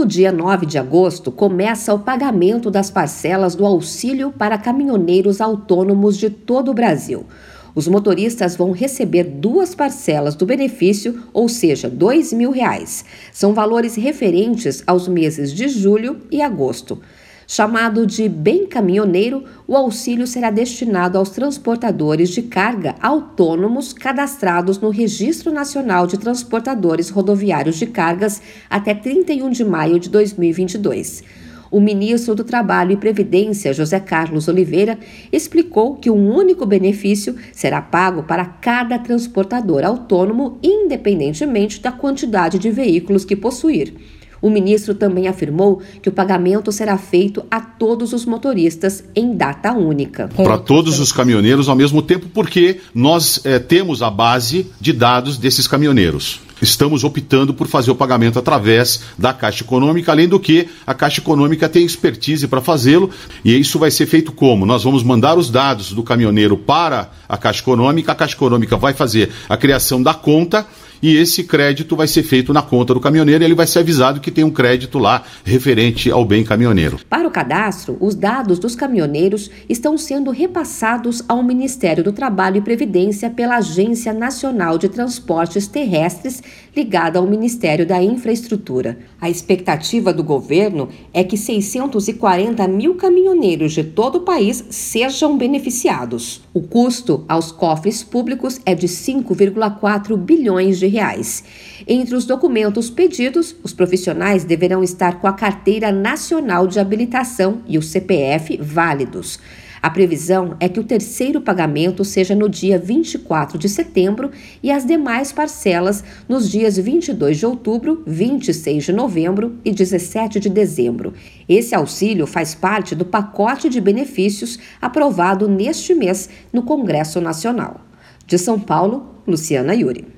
No dia 9 de agosto, começa o pagamento das parcelas do auxílio para caminhoneiros autônomos de todo o Brasil. Os motoristas vão receber duas parcelas do benefício, ou seja, 2 mil reais. São valores referentes aos meses de julho e agosto. Chamado de Bem Caminhoneiro, o auxílio será destinado aos transportadores de carga autônomos cadastrados no Registro Nacional de Transportadores Rodoviários de Cargas até 31 de maio de 2022. O ministro do Trabalho e Previdência, José Carlos Oliveira, explicou que um único benefício será pago para cada transportador autônomo, independentemente da quantidade de veículos que possuir. O ministro também afirmou que o pagamento será feito a todos os motoristas em data única. Para todos os caminhoneiros ao mesmo tempo, porque nós é, temos a base de dados desses caminhoneiros estamos optando por fazer o pagamento através da Caixa Econômica, além do que a Caixa Econômica tem expertise para fazê-lo, e isso vai ser feito como? Nós vamos mandar os dados do caminhoneiro para a Caixa Econômica, a Caixa Econômica vai fazer a criação da conta e esse crédito vai ser feito na conta do caminhoneiro e ele vai ser avisado que tem um crédito lá referente ao bem caminhoneiro. Para o cadastro, os dados dos caminhoneiros estão sendo repassados ao Ministério do Trabalho e Previdência pela Agência Nacional de Transportes Terrestres, ligada ao Ministério da Infraestrutura. A expectativa do governo é que 640 mil caminhoneiros de todo o país sejam beneficiados. O custo aos cofres públicos é de 5,4 bilhões de reais. Entre os documentos pedidos, os profissionais deverão estar com a Carteira Nacional de Habilitação e o CPF válidos. A previsão é que o terceiro pagamento seja no dia 24 de setembro e as demais parcelas nos dias 22 de outubro, 26 de novembro e 17 de dezembro. Esse auxílio faz parte do pacote de benefícios aprovado neste mês no Congresso Nacional. De São Paulo, Luciana Yuri.